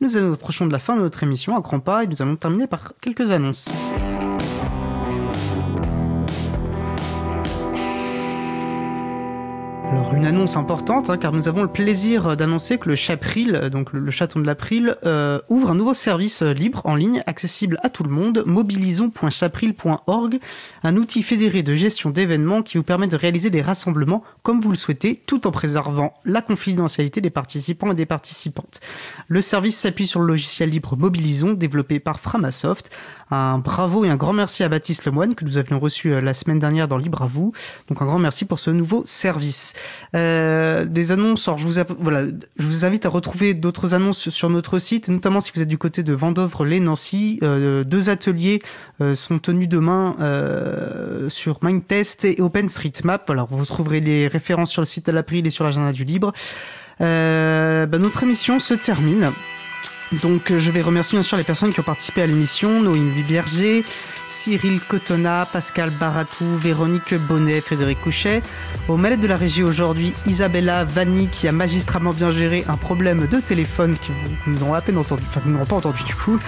Nous approchons de la fin de notre émission à grands pas et nous allons terminer par quelques annonces. Alors une annonce importante, hein, car nous avons le plaisir d'annoncer que le Chapril, donc le, chaton de l'April, euh, ouvre un nouveau service euh, libre en ligne, accessible à tout le monde, mobilisons.chapril.org, un outil fédéré de gestion d'événements qui vous permet de réaliser des rassemblements comme vous le souhaitez, tout en préservant la confidentialité des participants et des participantes. Le service s'appuie sur le logiciel libre Mobilisons, développé par Framasoft, un bravo et un grand merci à Baptiste Lemoine que nous avions reçu euh, la semaine dernière dans Libre à vous. Donc un grand merci pour ce nouveau service. Euh, des annonces, alors je vous, voilà, je vous invite à retrouver d'autres annonces sur notre site, notamment si vous êtes du côté de Vendôvre-les-Nancy. Euh, deux ateliers euh, sont tenus demain euh, sur Mindtest et OpenStreetMap. Voilà, vous trouverez les références sur le site de l'April et sur l'agenda du Libre. Euh, bah, notre émission se termine. Donc euh, je vais remercier bien sûr les personnes qui ont participé à l'émission, Noémie Berger, Cyril Cotona, Pascal Baratou, Véronique Bonnet, Frédéric Couchet. Au malade de la régie aujourd'hui, Isabella Vanni qui a magistralement bien géré un problème de téléphone qui nous ont à peine entendu, enfin nous n'auront pas entendu du coup.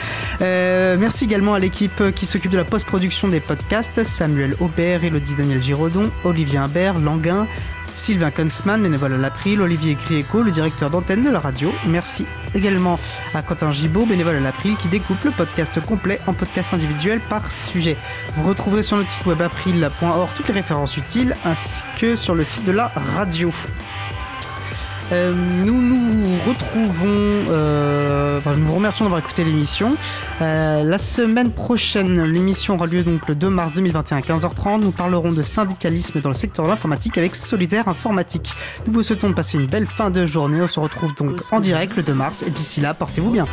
Euh, merci également à l'équipe qui s'occupe de la post-production des podcasts, Samuel Aubert, Elodie Daniel Giraudon, Olivier Imbert, Languin, Sylvain Kunzmann, bénévole à l'April, Olivier Grieco, le directeur d'antenne de la radio. Merci également à Quentin Gibaud, bénévole à l'April, qui découpe le podcast complet en podcast individuel par sujet. Vous retrouverez sur notre site web april.org toutes les références utiles, ainsi que sur le site de la radio. Euh, nous nous retrouvons, euh, enfin, nous vous remercions d'avoir écouté l'émission. Euh, la semaine prochaine, l'émission aura lieu donc le 2 mars 2021 à 15h30. Nous parlerons de syndicalisme dans le secteur de l'informatique avec Solidaire Informatique. Nous vous souhaitons de passer une belle fin de journée. On se retrouve donc en direct le 2 mars et d'ici là, portez-vous bien.